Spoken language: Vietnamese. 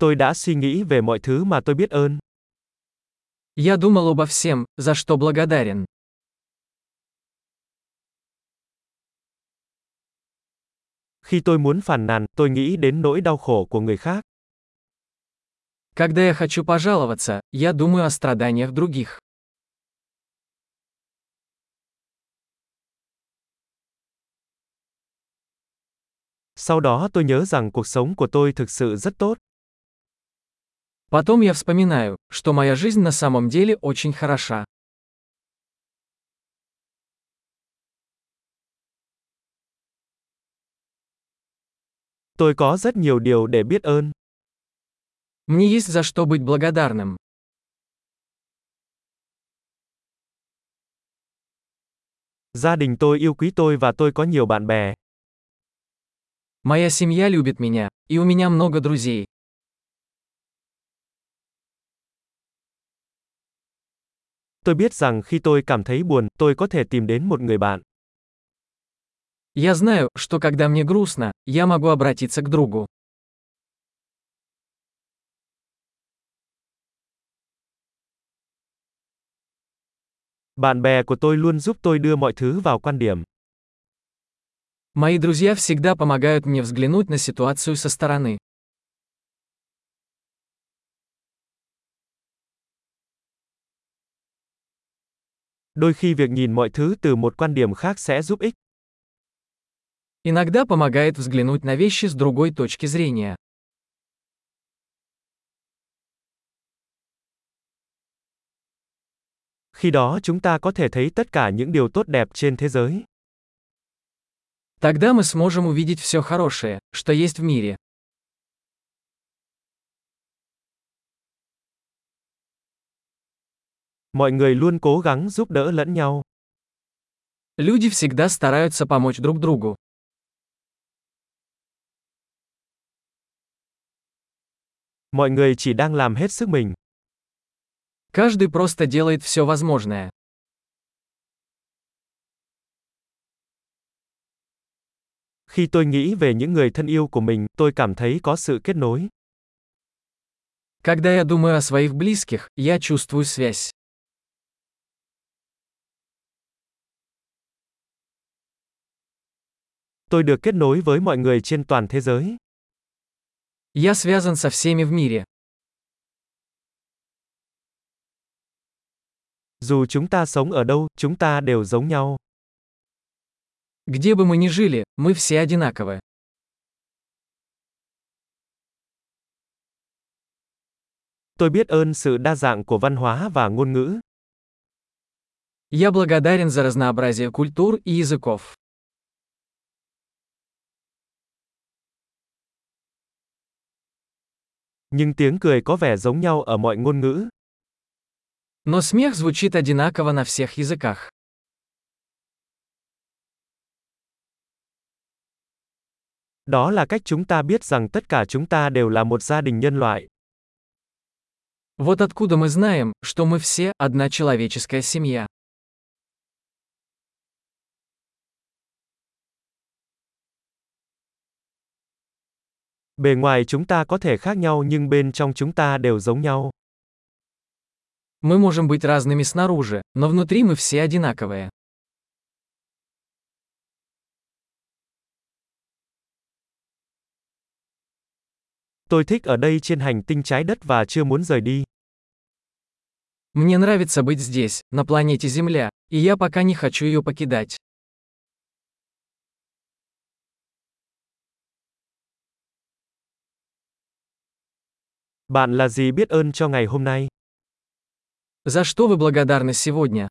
Tôi đã suy nghĩ về mọi thứ mà tôi biết ơn. Я думал обо всем, за что благодарен. Khi tôi muốn phàn nàn, tôi nghĩ đến nỗi đau khổ của người khác. Когда я хочу пожаловаться, я думаю о страданиях других. Sau đó tôi nhớ rằng cuộc sống của tôi thực sự rất tốt. Потом я вспоминаю, что моя жизнь на самом деле очень хороша. Tôi có rất nhiều điều để biết ơn. Мне есть за что быть благодарным. Gia đình tôi yêu quý tôi và tôi có nhiều bạn bè. Моя семья любит меня, и у меня много друзей. Tôi biết rằng khi tôi cảm thấy buồn, tôi có thể tìm đến một người bạn. Я знаю, что когда мне грустно, я могу обратиться к другу. Bạn bè của tôi luôn giúp tôi đưa mọi thứ vào quan điểm. Мои друзья всегда помогают мне взглянуть на ситуацию со стороны. Đôi khi việc nhìn mọi thứ từ một quan điểm khác sẽ giúp ích. Иногда помогает взглянуть на вещи с другой точки зрения. Khi đó chúng ta có thể thấy tất cả những điều tốt đẹp trên thế giới. Тогда мы сможем увидеть все хорошее, что есть в мире. Mọi người luôn cố gắng giúp đỡ lẫn nhau. Люди всегда стараются помочь друг другу. Mọi người chỉ đang làm hết sức mình. Каждый просто делает все возможное. Khi tôi nghĩ về những người thân yêu của mình, tôi cảm thấy có sự kết nối. Когда я думаю о своих близких, я чувствую связь. Tôi được kết nối với mọi người trên toàn thế giới. Я связан со всеми в мире. Dù chúng ta sống ở đâu, chúng ta đều giống nhau. Где бы мы ни жили, мы все одинаковы. Tôi biết ơn sự đa dạng của văn hóa và ngôn ngữ. Я благодарен за разнообразие культур и языков. Nhưng tiếng cười có vẻ giống nhau ở mọi ngôn ngữ. Но смех звучит одинаково на всех языках. Đó là cách chúng ta biết rằng tất cả chúng ta đều là một gia đình nhân loại. Вот откуда мы знаем, что мы все одна человеческая семья. Bề ngoài chúng ta có thể khác nhau nhưng bên trong chúng ta đều giống nhau. Мы можем быть разными снаружи, но внутри мы все одинаковые. Tôi thích ở đây trên hành tinh trái đất và chưa muốn rời đi. Мне нравится быть здесь, на планете Земля, и я пока не хочу ее покидать. Bạn là gì biết ơn cho ngày hôm nay? За что вы благодарны сегодня?